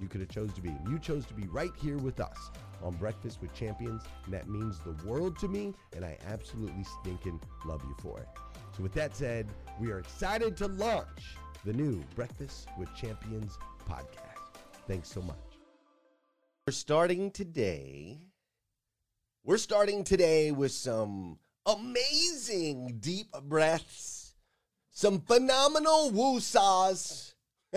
you could have chose to be. You chose to be right here with us on Breakfast with Champions, and that means the world to me, and I absolutely stinking love you for it. So with that said, we are excited to launch the new Breakfast with Champions podcast. Thanks so much. We're starting today. We're starting today with some amazing deep breaths, some phenomenal woosahs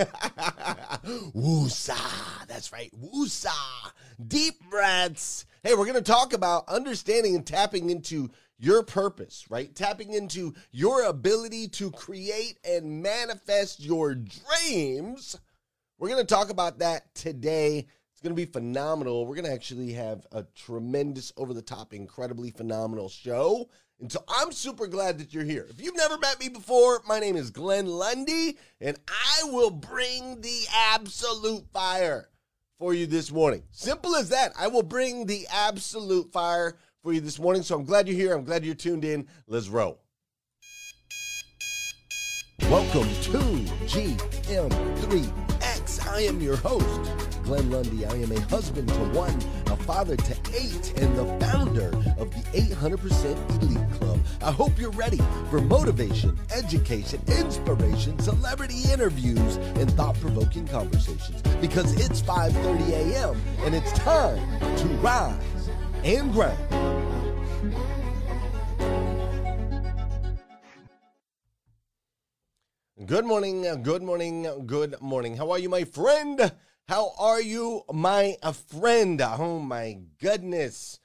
Woosah. That's right. Woosah. Deep breaths. Hey, we're going to talk about understanding and tapping into your purpose, right? Tapping into your ability to create and manifest your dreams. We're going to talk about that today. It's going to be phenomenal. We're going to actually have a tremendous, over the top, incredibly phenomenal show. And so I'm super glad that you're here. If you've never met me before, my name is Glenn Lundy, and I will bring the absolute fire for you this morning. Simple as that. I will bring the absolute fire for you this morning. So I'm glad you're here. I'm glad you're tuned in. Let's roll. Welcome to GM3X. I am your host. Glenn Lundy. I am a husband to one, a father to eight, and the founder of the 800% Elite Club. I hope you're ready for motivation, education, inspiration, celebrity interviews, and thought-provoking conversations because it's 5:30 a.m. and it's time to rise and grind. Good morning, good morning, good morning. How are you, my friend? How are you, my friend? Oh my goodness.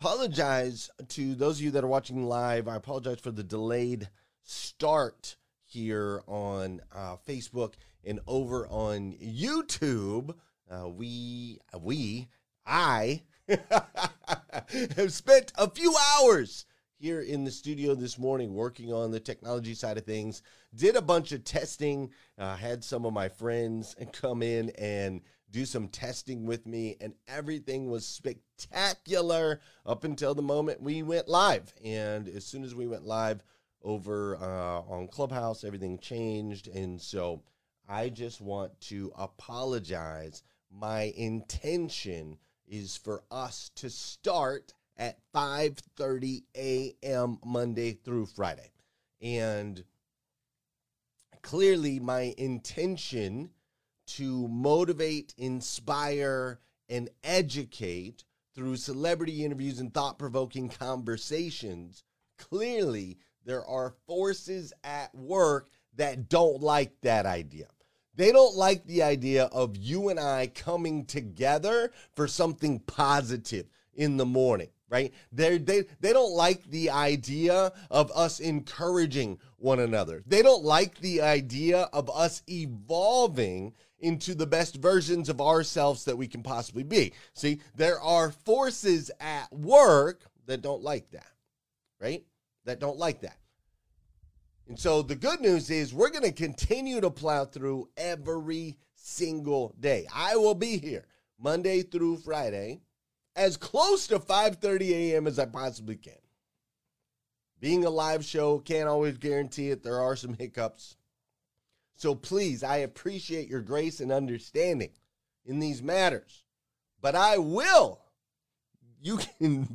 Apologize to those of you that are watching live. I apologize for the delayed start here on uh, Facebook and over on YouTube. Uh, we, we, I have spent a few hours here in the studio this morning working on the technology side of things. Did a bunch of testing, uh, had some of my friends come in and do some testing with me, and everything was spectacular up until the moment we went live. And as soon as we went live over uh, on Clubhouse, everything changed. And so I just want to apologize. My intention is for us to start at 5:30 a.m. Monday through Friday. And clearly my intention to motivate, inspire, and educate through celebrity interviews and thought-provoking conversations. Clearly, there are forces at work that don't like that idea. They don't like the idea of you and I coming together for something positive in the morning right? They they they don't like the idea of us encouraging one another. They don't like the idea of us evolving into the best versions of ourselves that we can possibly be. See, there are forces at work that don't like that. Right? That don't like that. And so the good news is we're going to continue to plow through every single day. I will be here Monday through Friday as close to 5:30 a.m. as I possibly can. Being a live show can't always guarantee it. There are some hiccups. So please, I appreciate your grace and understanding in these matters. But I will. You can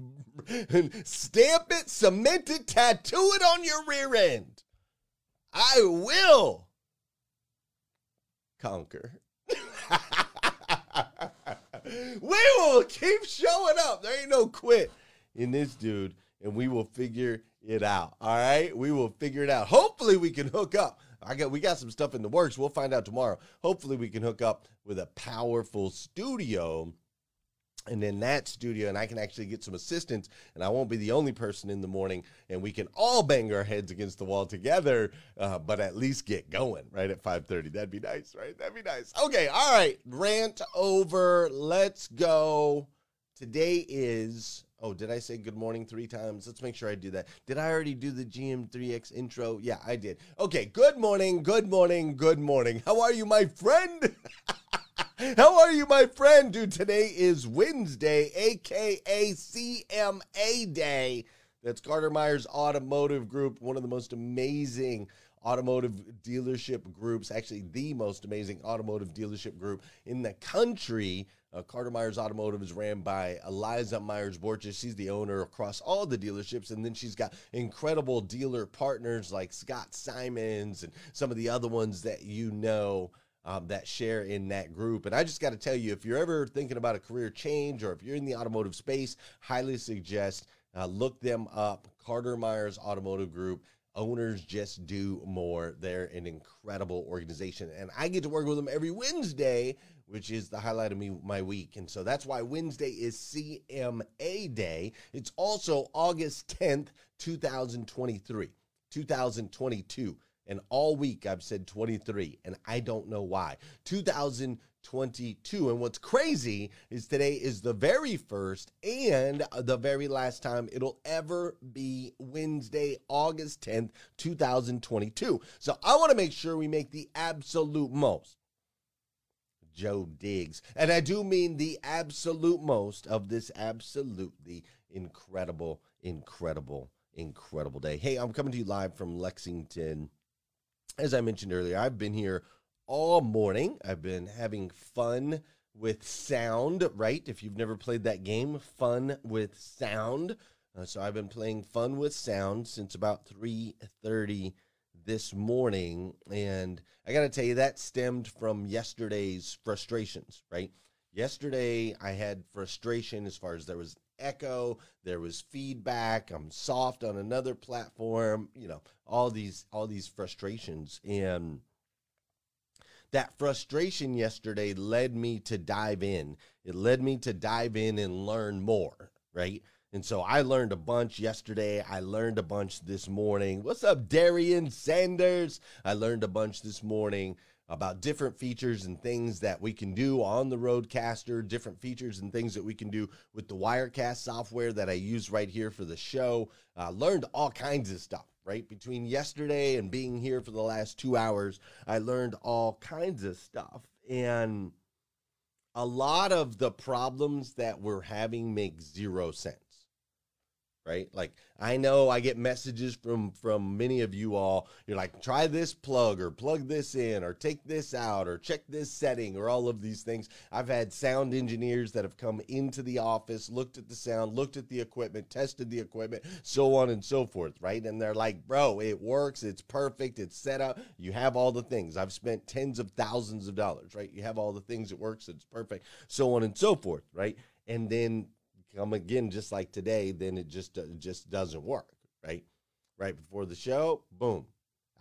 stamp it, cement it, tattoo it on your rear end. I will conquer. we will keep showing up. There ain't no quit in this dude, and we will figure it out. All right, we will figure it out. Hopefully, we can hook up. I got we got some stuff in the works. We'll find out tomorrow. Hopefully, we can hook up with a powerful studio and in that studio and i can actually get some assistance and i won't be the only person in the morning and we can all bang our heads against the wall together uh, but at least get going right at 5.30 that'd be nice right? That'd be nice. Okay all right rant over. Let's go. Today is oh did i say good morning three times? Let's make sure i do that. Did i already do the gm3x intro? Yeah i did. Okay good morning good morning good morning. How are you my friend How are you, my friend? Dude, today is Wednesday, aka CMA Day. That's Carter Myers Automotive Group, one of the most amazing automotive dealership groups, actually, the most amazing automotive dealership group in the country. Uh, Carter Myers Automotive is ran by Eliza Myers Borches. She's the owner across all the dealerships. And then she's got incredible dealer partners like Scott Simons and some of the other ones that you know um, that share in that group. And I just got to tell you, if you're ever thinking about a career change or if you're in the automotive space, highly suggest uh, look them up. Carter Myers Automotive Group. Owners just do more. They're an incredible organization. And I get to work with them every Wednesday, which is the highlight of me, my week. And so that's why Wednesday is CMA Day. It's also August 10th, 2023, 2022. And all week I've said 23, and I don't know why. 2022. And what's crazy is today is the very first and the very last time it'll ever be Wednesday, August 10th, 2022. So I want to make sure we make the absolute most. Joe Diggs. And I do mean the absolute most of this absolutely incredible, incredible, incredible day. Hey, I'm coming to you live from Lexington, as I mentioned earlier, I've been here all morning. I've been having fun with sound, right? If you've never played that game, Fun with Sound. Uh, so I've been playing Fun with Sound since about 3:30 this morning and I got to tell you that stemmed from yesterday's frustrations, right? Yesterday I had frustration as far as there was echo, there was feedback, I'm soft on another platform, you know, all these all these frustrations and that frustration yesterday led me to dive in. It led me to dive in and learn more, right? And so I learned a bunch yesterday. I learned a bunch this morning. What's up, Darian Sanders? I learned a bunch this morning about different features and things that we can do on the Rodecaster, different features and things that we can do with the Wirecast software that I use right here for the show. Uh, learned all kinds of stuff, right? Between yesterday and being here for the last two hours, I learned all kinds of stuff. And a lot of the problems that we're having make zero sense right? Like I know I get messages from from many of you all. You're like, try this plug or plug this in or take this out or check this setting or all of these things. I've had sound engineers that have come into the office, looked at the sound, looked at the equipment, tested the equipment, so on and so forth, right? And they're like, bro, it works, it's perfect, it's set up, you have all the things. I've spent tens of thousands of dollars, right? You have all the things, it works, it's perfect, so on and so forth, right? And then come again just like today, then it just just doesn't work, right? Right before the show, boom.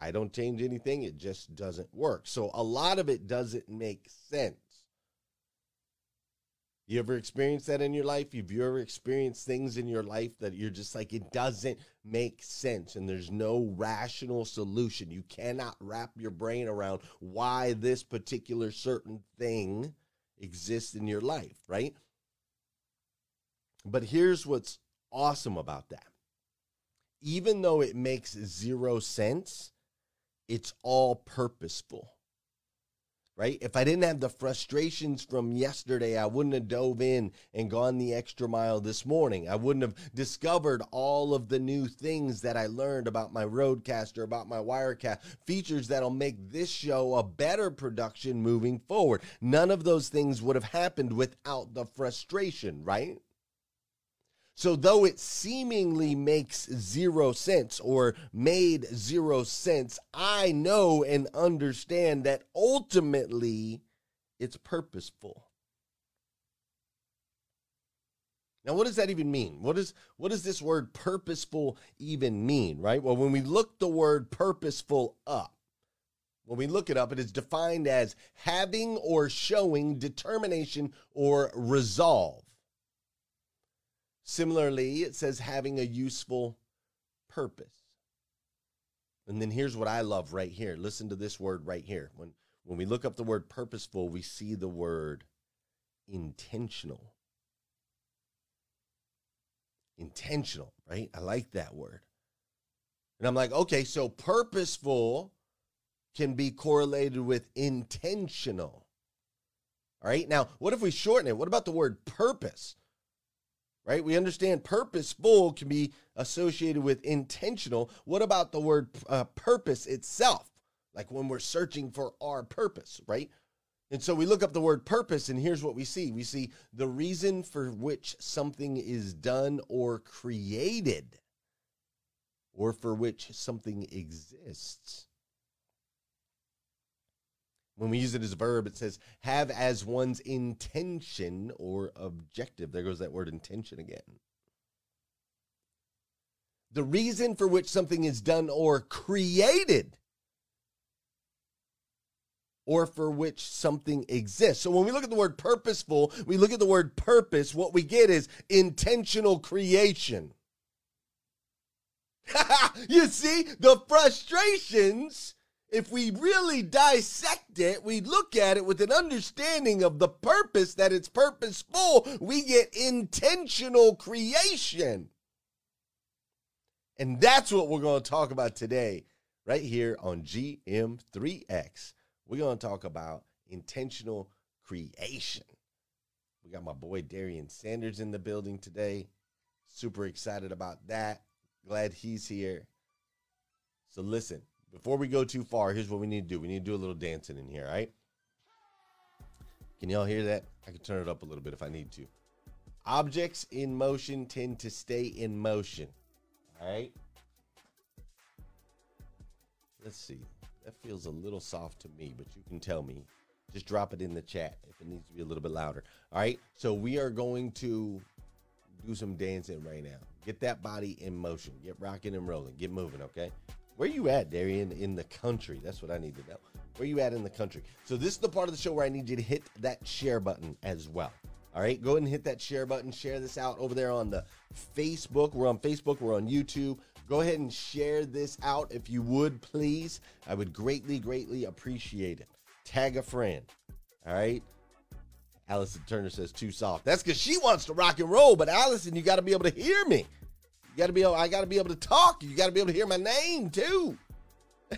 I don't change anything, it just doesn't work. So a lot of it doesn't make sense. You ever experienced that in your life? Have you ever experienced things in your life that you're just like, it doesn't make sense and there's no rational solution? You cannot wrap your brain around why this particular certain thing exists in your life, right? But here's what's awesome about that. Even though it makes zero sense, it's all purposeful. Right? If I didn't have the frustrations from yesterday, I wouldn't have dove in and gone the extra mile this morning. I wouldn't have discovered all of the new things that I learned about my Rodecaster, about my Wirecast, features that'll make this show a better production moving forward. None of those things would have happened without the frustration, right? So, though it seemingly makes zero sense or made zero sense, I know and understand that ultimately it's purposeful. Now, what does that even mean? What, is, what does this word purposeful even mean, right? Well, when we look the word purposeful up, when we look it up, it is defined as having or showing determination or resolve. Similarly, it says having a useful purpose. And then here's what I love right here. Listen to this word right here. When when we look up the word purposeful, we see the word intentional. Intentional, right? I like that word. And I'm like, okay, so purposeful can be correlated with intentional. All right. Now, what if we shorten it? What about the word purpose? Right? We understand purposeful can be associated with intentional. What about the word uh, purpose itself? Like when we're searching for our purpose, right? And so we look up the word purpose, and here's what we see we see the reason for which something is done or created, or for which something exists. When we use it as a verb, it says have as one's intention or objective. There goes that word intention again. The reason for which something is done or created or for which something exists. So when we look at the word purposeful, we look at the word purpose, what we get is intentional creation. you see, the frustrations if we really dissect it, we look at it with an understanding of the purpose that it's purposeful, we get intentional creation. And that's what we're going to talk about today, right here on GM3X. We're going to talk about intentional creation. We got my boy Darian Sanders in the building today. Super excited about that. Glad he's here. So, listen, before we go too far, here's what we need to do. We need to do a little dancing in here, right? Can y'all hear that? I can turn it up a little bit if I need to. Objects in motion tend to stay in motion. All right. Let's see. That feels a little soft to me, but you can tell me. Just drop it in the chat if it needs to be a little bit louder. All right. So we are going to do some dancing right now. Get that body in motion. Get rocking and rolling. Get moving, okay? Where you at, Darian, in the country? That's what I need to know. Where you at in the country? So this is the part of the show where I need you to hit that share button as well. All right, go ahead and hit that share button. Share this out over there on the Facebook. We're on Facebook. We're on YouTube. Go ahead and share this out if you would, please. I would greatly, greatly appreciate it. Tag a friend. All right. Allison Turner says too soft. That's because she wants to rock and roll. But Allison, you got to be able to hear me. You got to be able. I got to be able to talk. You got to be able to hear my name too.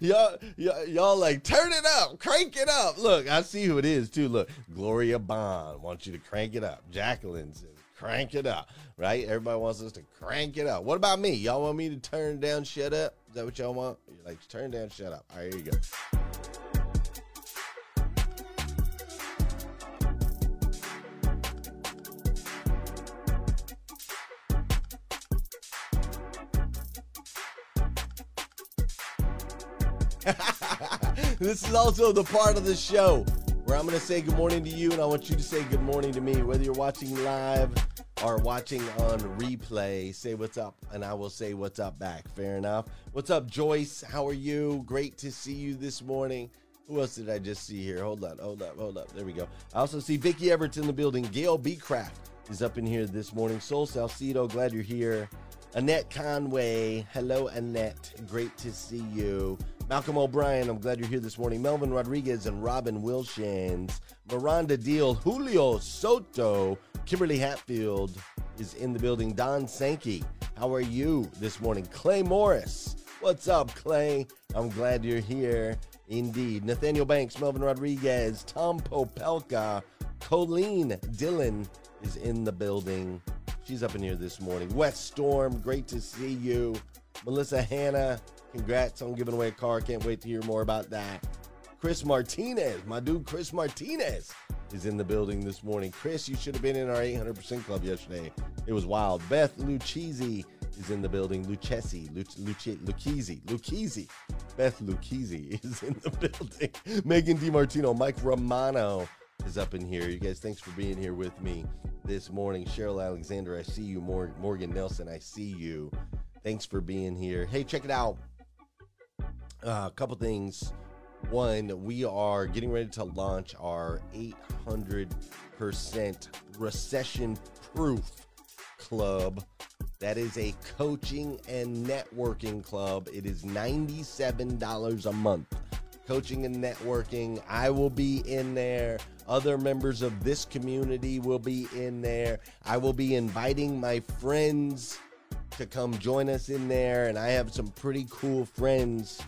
y'all, y'all, y'all, like turn it up, crank it up. Look, I see who it is too. Look, Gloria Bond wants you to crank it up. Jacqueline says crank it up. Right? Everybody wants us to crank it up. What about me? Y'all want me to turn down, shut up? Is that what y'all want? You're like turn down, shut up. All right, here you go. this is also the part of the show where I'm going to say good morning to you, and I want you to say good morning to me. Whether you're watching live or watching on replay, say what's up, and I will say what's up back. Fair enough. What's up, Joyce? How are you? Great to see you this morning. Who else did I just see here? Hold on, hold up, hold up. There we go. I also see Vicky Everett in the building. Gail B. Is up in here this morning. Soul Salcido, glad you're here. Annette Conway. Hello, Annette. Great to see you. Malcolm O'Brien, I'm glad you're here this morning. Melvin Rodriguez and Robin Wilshans. Miranda Deal, Julio Soto, Kimberly Hatfield is in the building. Don Sankey, how are you this morning? Clay Morris, what's up, Clay? I'm glad you're here. Indeed. Nathaniel Banks, Melvin Rodriguez, Tom Popelka, Colleen Dillon is in the building. She's up in here this morning. West Storm, great to see you. Melissa Hanna, congrats on giving away a car. Can't wait to hear more about that. Chris Martinez, my dude Chris Martinez is in the building this morning. Chris, you should have been in our 800% club yesterday. It was wild. Beth Lucchese is in the building. Lucchesi, Lucchese, Lucchese. Beth Lucchese is in the building. Megan DiMartino, Mike Romano is up in here. You guys, thanks for being here with me this morning. Cheryl Alexander, I see you. Morgan Nelson, I see you. Thanks for being here. Hey, check it out. Uh, a couple things. One, we are getting ready to launch our 800% recession proof club. That is a coaching and networking club. It is $97 a month. Coaching and networking. I will be in there. Other members of this community will be in there. I will be inviting my friends to come join us in there. And I have some pretty cool friends,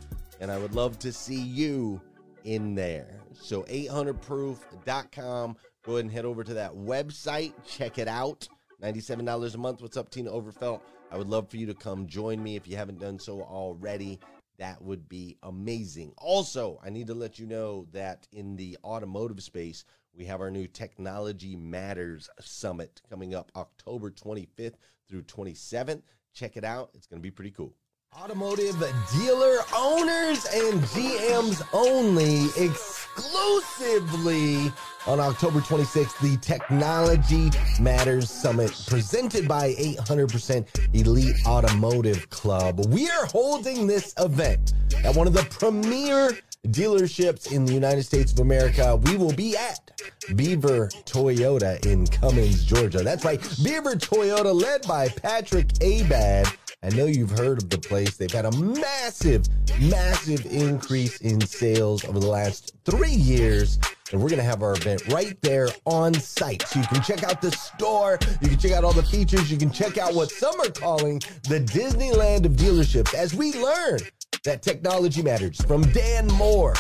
and I would love to see you in there. So 800proof.com. Go ahead and head over to that website. Check it out. $97 a month. What's up, Tina Overfelt? I would love for you to come join me if you haven't done so already. That would be amazing. Also, I need to let you know that in the automotive space, we have our new Technology Matters Summit coming up October 25th through 27th. Check it out. It's going to be pretty cool. Automotive dealer owners and GMs only exclusively on October 26th, the Technology Matters Summit presented by 800% Elite Automotive Club. We are holding this event at one of the premier dealerships in the United States of America. We will be at Beaver Toyota in Cummings, Georgia. That's right, Beaver Toyota, led by Patrick Abad. I know you've heard of the place. They've had a massive, massive increase in sales over the last three years. And we're going to have our event right there on site. So you can check out the store. You can check out all the features. You can check out what some are calling the Disneyland of dealerships as we learn that technology matters from Dan Moore,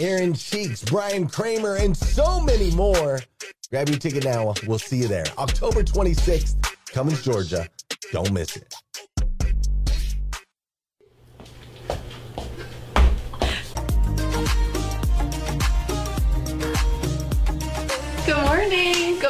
Aaron Cheeks, Brian Kramer, and so many more. Grab your ticket now. We'll see you there. October 26th, Cummings, Georgia. Don't miss it.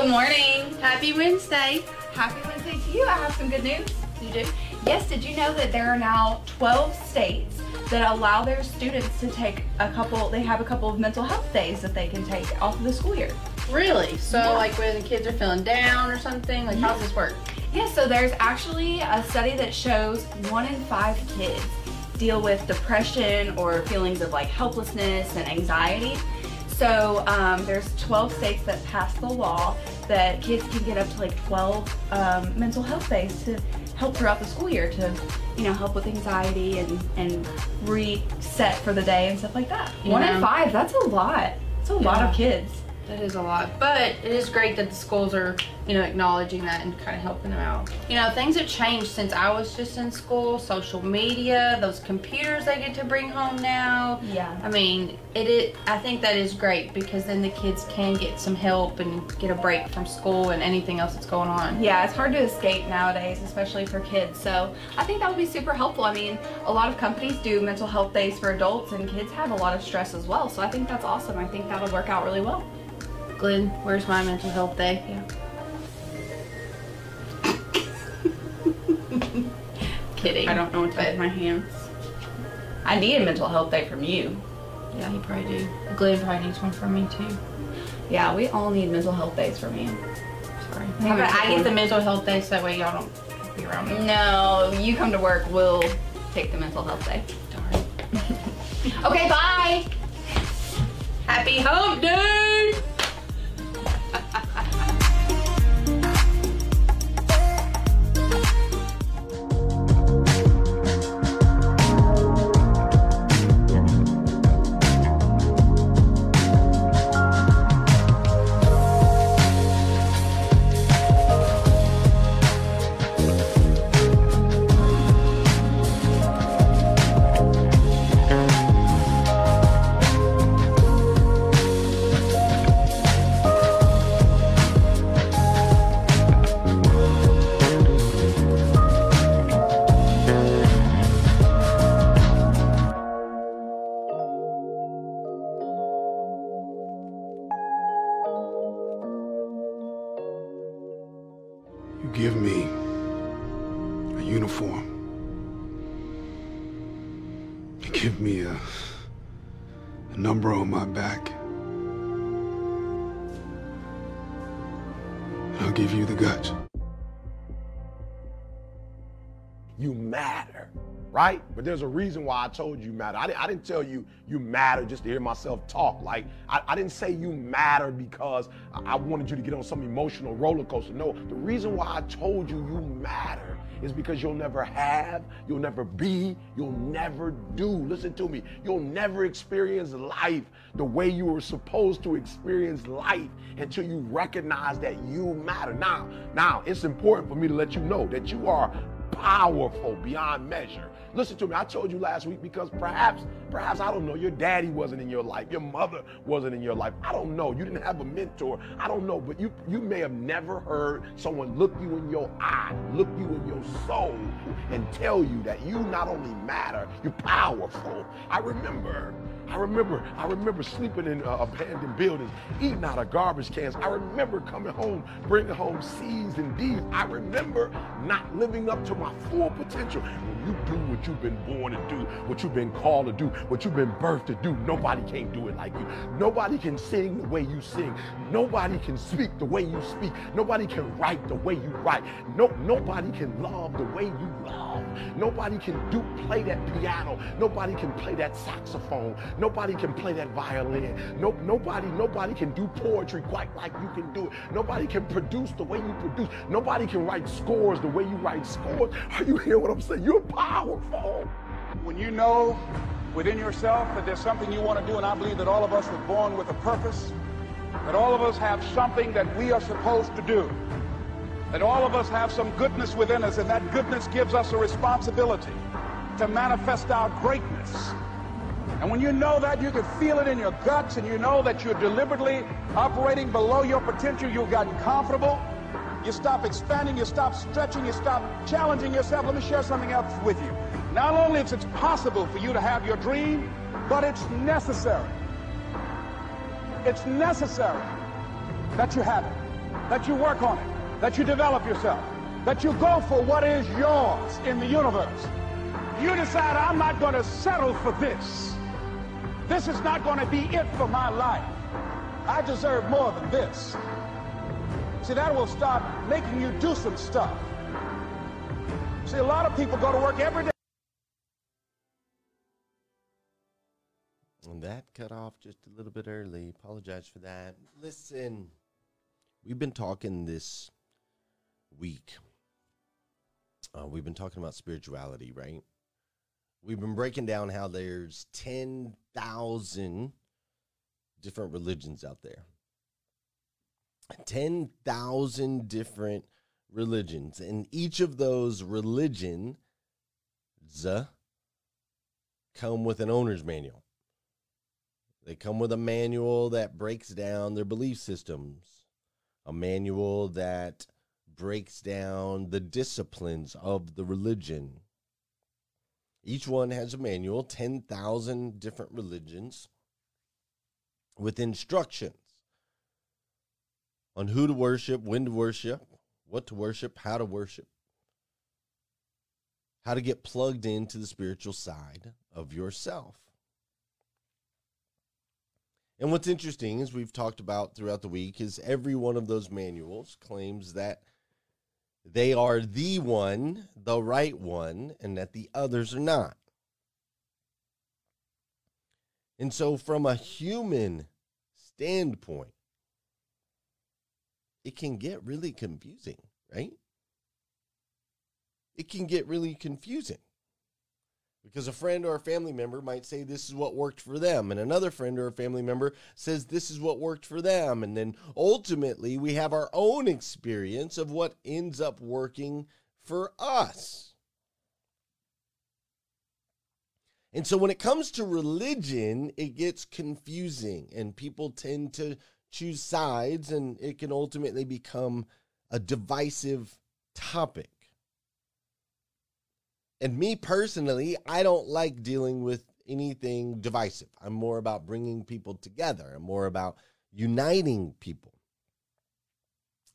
Good morning. Happy Wednesday. Happy Wednesday to you. I have some good news. You do? Yes, did you know that there are now 12 states that allow their students to take a couple, they have a couple of mental health days that they can take off of the school year. Really? So, Yeah. like when the kids are feeling down or something, like how does this work? Yeah, so there's actually a study that shows one in five kids deal with depression or feelings of like helplessness and anxiety. So um, there's 12 states that passed the law that kids can get up to like 12 um, mental health days to help throughout the school year to, you know, help with anxiety and, and reset for the day and stuff like that. One Yeah. in five, that's a lot. It's a lot of kids. That is a lot, but it is great that the schools are, you know, acknowledging that and kind of helping them out. You know, things have changed since I was just in school. Social media, those computers they get to bring home now. Yeah. I mean, it. is, I think that is great because then the kids can get some help and get a break from school and anything else that's going on. Yeah, it's hard to escape nowadays, especially for kids. So I think that would be super helpful. I mean, a lot of companies do mental health days for adults, and kids have a lot of stress as well. So I think that's awesome. I think that'll work out really well. Glenn, where's my mental health day? Kidding. I don't know what to do my hands. I need a mental health day from you. Yeah, you probably do. Glenn probably needs one from me too. Yeah, we all need mental health days from you. Sorry. Maybe How about I get the mental health day so that way y'all don't be around me. No, you come to work, we'll take the mental health day. Darn. Okay, bye. Happy hump day! Give me a uniform. Give me a, a number on my back. I'll give you the guts. you matter, right? But there's a reason why I told you matter. I, I didn't tell you you matter just to hear myself talk. Like, I, I didn't say you matter because I, I wanted you to get on some emotional roller coaster. No, the reason why I told you you matter is because you'll never have, you'll never be, you'll never do. Listen to me. You'll never experience life the way you were supposed to experience life until you recognize that you matter. Now, now it's important for me to let you know that you are powerful beyond measure. Listen to me. I told you last week because perhaps, perhaps I don't know, your daddy wasn't in your life, your mother wasn't in your life. I don't know. You didn't have a mentor. I don't know, but you you may have never heard someone look you in your eye, look you in your soul, and tell you that you not only matter, you're powerful. I remember. I remember, I remember sleeping in uh, abandoned buildings, eating out of garbage cans. I remember coming home, bringing home C's and D's. I remember not living up to my full potential. When you do what you've been born to do, what you've been called to do, what you've been birthed to do, nobody can do it like you. Nobody can sing the way you sing. Nobody can speak the way you speak. Nobody can write the way you write. No, nobody can love the way you love. Nobody can do play that piano. Nobody can play that saxophone. Nobody can play that violin. No, nobody, nobody can do poetry quite like you can do it. Nobody can produce the way you produce. Nobody can write scores the way you write scores. Are you hear what I'm saying? You're powerful. When you know within yourself that there's something you want to do, and I believe that all of us were born with a purpose, that all of us have something that we are supposed to do, that all of us have some goodness within us, and that goodness gives us a responsibility to manifest our greatness. And when you know that, you can feel it in your guts, and you know that you're deliberately operating below your potential, you've gotten comfortable. You stop expanding, you stop stretching, you stop challenging yourself. Let me share something else with you. Not only is it possible for you to have your dream, but it's necessary. It's necessary that you have it, that you work on it, that you develop yourself, that you go for what is yours in the universe. You decide, I'm not going to settle for this. This is not going to be it for my life. I deserve more than this. See, that will start making you do some stuff. See, a lot of people go to work every day. And that cut off just a little bit early. Apologize for that. Listen, we've been talking this week. Uh, we've been talking about spirituality, right? We've been breaking down how there's 10,000 different religions out there. 10,000 different religions. And each of those religions uh, come with an owner's manual. They come with a manual that breaks down their belief systems, a manual that breaks down the disciplines of the religion. Each one has a manual, 10,000 different religions with instructions on who to worship, when to worship, what to worship, how to worship, how to get plugged into the spiritual side of yourself. And what's interesting, as we've talked about throughout the week, is every one of those manuals claims that they are the one, the right one, and that the others are not. And so, from a human standpoint, it can get really confusing, right? It can get really confusing because a friend or a family member might say this is what worked for them and another friend or a family member says this is what worked for them and then ultimately we have our own experience of what ends up working for us. And so when it comes to religion it gets confusing and people tend to choose sides and it can ultimately become a divisive topic and me personally, I don't like dealing with anything divisive. I'm more about bringing people together. I'm more about uniting people.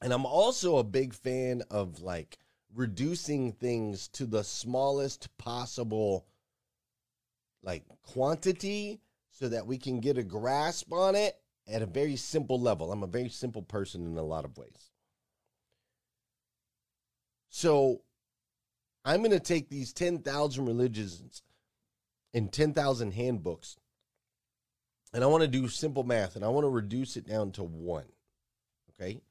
And I'm also a big fan of like reducing things to the smallest possible like quantity so that we can get a grasp on it at a very simple level. I'm a very simple person in a lot of ways. So I'm going to take these 10,000 religions and 10,000 handbooks and I want to do simple math and I want to reduce it down to one. Okay?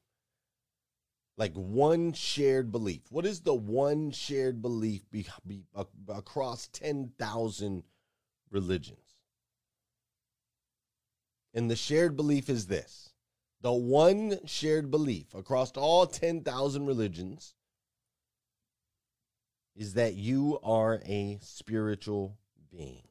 Like one shared belief. What is the one shared belief be, be, uh, across 10,000 religions? And the shared belief is this the one shared belief across all 10,000 religions is that you are a spiritual being.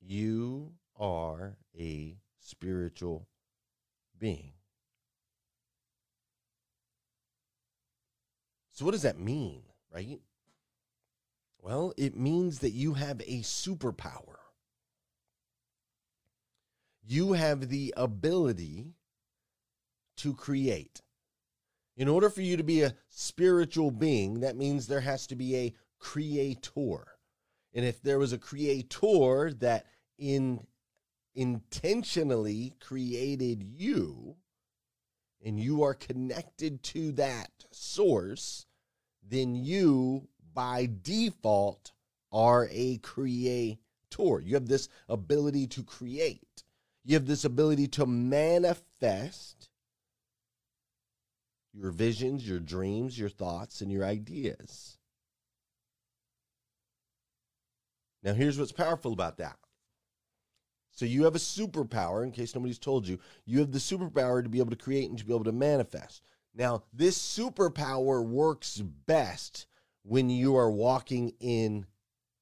You are a spiritual being. So, what does that mean, right? Well, it means that you have a superpower. You have the ability to create. In order for you to be a spiritual being, that means there has to be a creator. And if there was a creator that in intentionally created you and you are connected to that source, then you by default are a creator. You have this ability to create. You have this ability to manifest your visions, your dreams, your thoughts, and your ideas. Now, here's what's powerful about that. So, you have a superpower, in case nobody's told you, you have the superpower to be able to create and to be able to manifest. Now, this superpower works best when you are walking in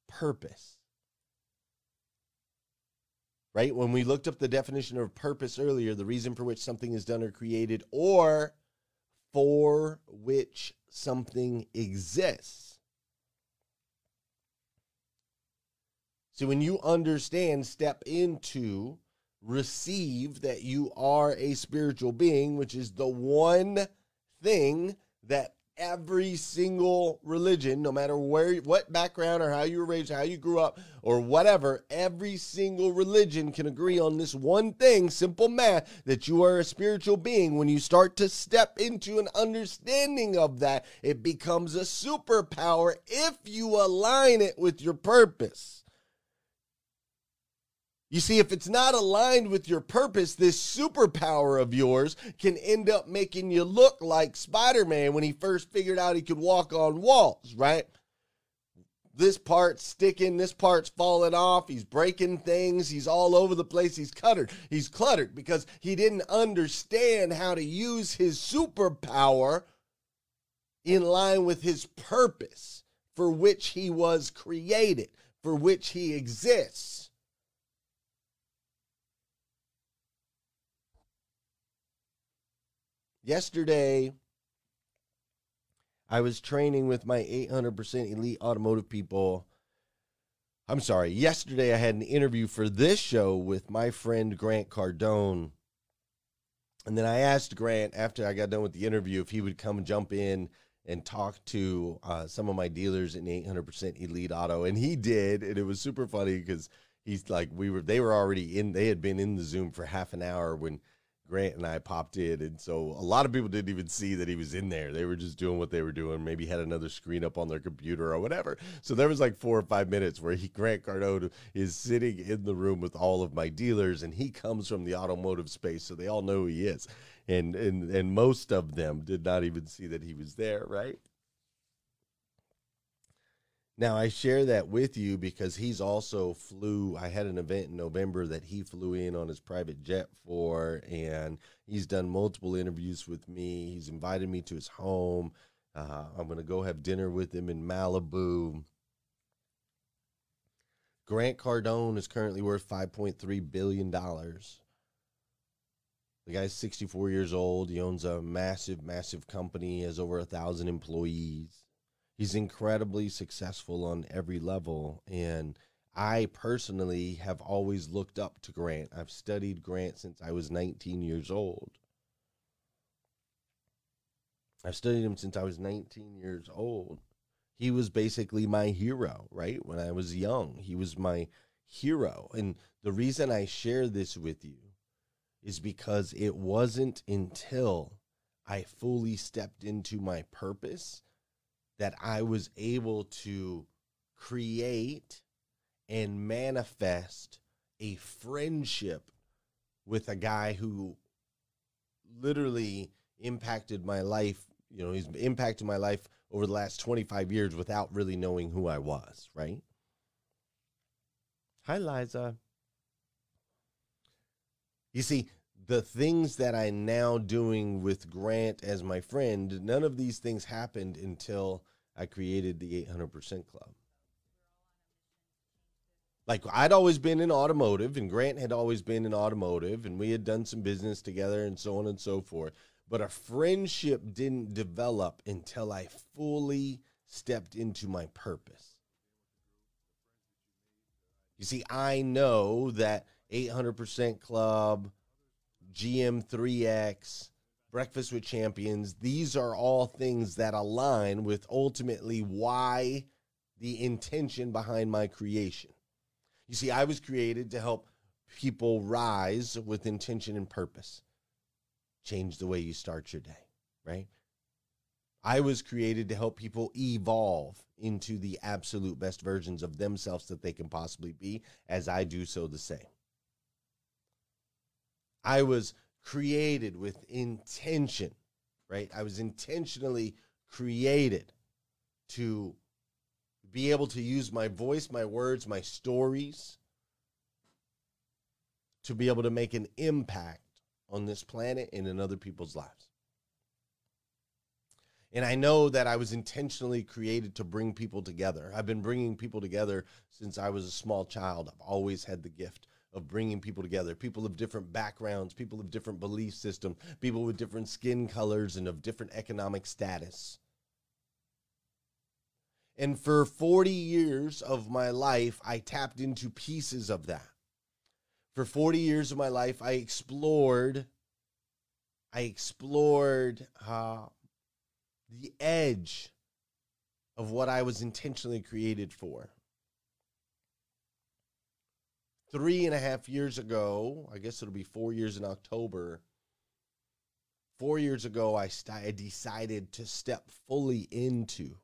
purpose. Right? When we looked up the definition of purpose earlier, the reason for which something is done or created, or for which something exists. See, when you understand, step into, receive that you are a spiritual being, which is the one thing that every single religion, no matter where, what background or how you were raised, how you grew up, or whatever, every single religion can agree on this one thing, simple math, that you are a spiritual being. When you start to step into an understanding of that, it becomes a superpower if you align it with your purpose. You see, if it's not aligned with your purpose, this superpower of yours can end up making you look like Spider Man when he first figured out he could walk on walls, right? This part's sticking, this part's falling off, he's breaking things, he's all over the place, he's cluttered. He's cluttered because he didn't understand how to use his superpower in line with his purpose for which he was created, for which he exists. Yesterday, I was training with my 800% elite automotive people. I'm sorry, yesterday I had an interview for this show with my friend Grant Cardone. And then I asked Grant after I got done with the interview if he would come jump in and talk to uh, some of my dealers in 800% Elite Auto. And he did. And it was super funny because he's like, we were, they were already in, they had been in the Zoom for half an hour when Grant and I popped in, and so a lot of people didn't even see that he was in there. They were just doing what they were doing. Maybe had another screen up on their computer or whatever. So there was like four or five minutes where he Grant Cardone is sitting in the room with all of my dealers, and he comes from the automotive space, so they all know who he is. And and and most of them did not even see that he was there, right? Now I share that with you because he's also flew. I had an event in November that he flew in on his private jet for, and he's done multiple interviews with me. He's invited me to his home. Uh, I'm going to go have dinner with him in Malibu. Grant Cardone is currently worth 5.3 billion dollars. The guy's 64 years old. He owns a massive, massive company. Has over a thousand employees he's incredibly successful on every level and I personally have always looked up to Grant. I've studied Grant since I was 19 years old. I've studied him since I was 19 years old. He was basically my hero, right? When I was young, he was my hero. And the reason I share this with you is because it wasn't until I fully stepped into my purpose that I was able to create and manifest a friendship with a guy who literally impacted my life. You know, he's impacted my life over the last 25 years without really knowing who I was, right? Hi, Liza. You see, the things that I'm now doing with Grant as my friend, none of these things happened until I created the 800% Club. Like I'd always been in automotive, and Grant had always been in automotive, and we had done some business together, and so on and so forth. But a friendship didn't develop until I fully stepped into my purpose. You see, I know that 800% Club, GM3X, Breakfast with Champions, these are all things that align with ultimately why the intention behind my creation. You see, I was created to help people rise with intention and purpose. Change the way you start your day, right? I was created to help people evolve into the absolute best versions of themselves that they can possibly be, as I do so the same. I was created with intention, right? I was intentionally created to be able to use my voice, my words, my stories to be able to make an impact on this planet and in other people's lives. And I know that I was intentionally created to bring people together. I've been bringing people together since I was a small child. I've always had the gift of bringing people together people of different backgrounds, people of different belief systems, people with different skin colors and of different economic status. And for 40 years of my life, I tapped into pieces of that. For 40 years of my life, I explored I explored uh, the edge of what I was intentionally created for. Three and a half years ago, I guess it'll be four years in October. Four years ago, I, st- I decided to step fully into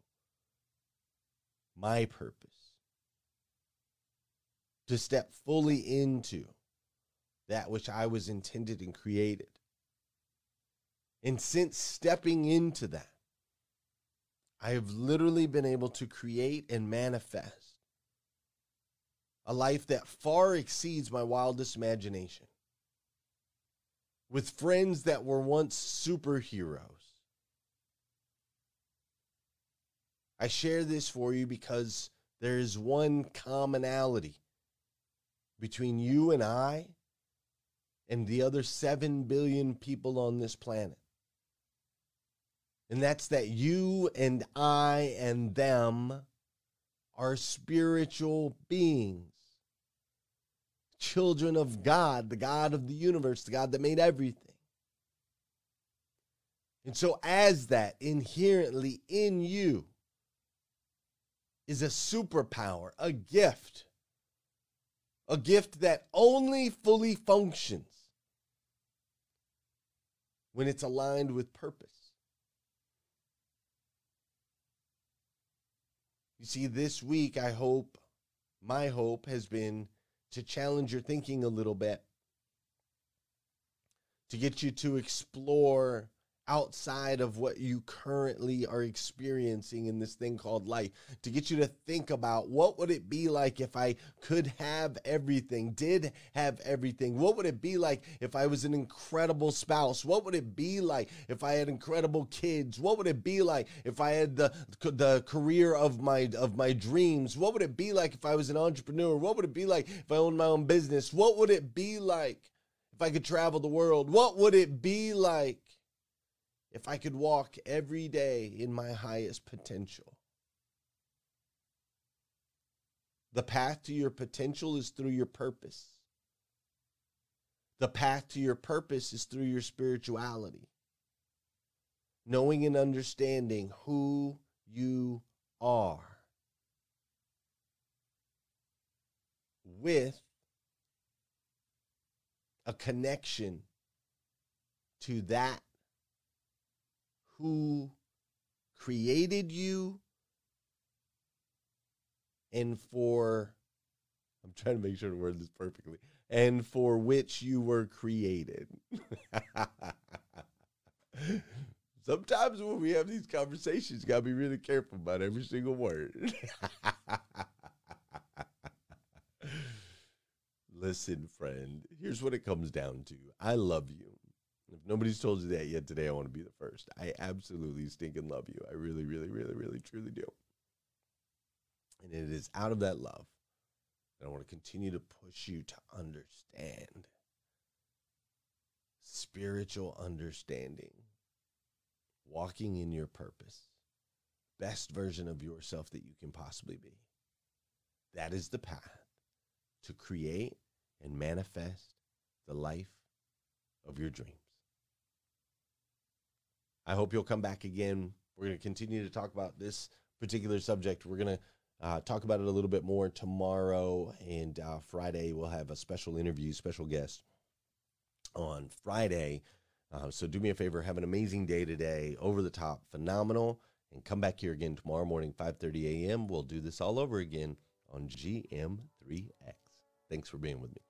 my purpose, to step fully into that which I was intended and created. And since stepping into that, I have literally been able to create and manifest a life that far exceeds my wildest imagination. With friends that were once superheroes. I share this for you because there is one commonality between you and I and the other 7 billion people on this planet. And that's that you and I and them are spiritual beings, children of God, the God of the universe, the God that made everything. And so, as that inherently in you is a superpower, a gift, a gift that only fully functions when it's aligned with purpose. You see, this week, I hope, my hope has been to challenge your thinking a little bit, to get you to explore outside of what you currently are experiencing in this thing called life to get you to think about what would it be like if I could have everything did have everything? What would it be like if I was an incredible spouse? What would it be like if I had incredible kids? What would it be like if I had the the career of my of my dreams? What would it be like if I was an entrepreneur? What would it be like if I owned my own business? What would it be like if I could travel the world? What would it be like if I could walk every day in my highest potential. The path to your potential is through your purpose. The path to your purpose is through your spirituality. Knowing and understanding who you are with a connection to that who created you and for I'm trying to make sure to word this perfectly and for which you were created. Sometimes when we have these conversations, you gotta be really careful about every single word. Listen, friend, here's what it comes down to. I love you. If nobody's told you that yet today, I want to be the first. I absolutely stinking love you. I really, really, really, really, truly do. And it is out of that love that I want to continue to push you to understand spiritual understanding, walking in your purpose, best version of yourself that you can possibly be. That is the path to create and manifest the life of your dreams. I hope you'll come back again. We're going to continue to talk about this particular subject. We're going to uh, talk about it a little bit more tomorrow and uh, Friday. We'll have a special interview, special guest on Friday. Uh, so do me a favor, have an amazing day today, over the top, phenomenal, and come back here again tomorrow morning, 5:30 a.m. We'll do this all over again on GM3X. Thanks for being with me.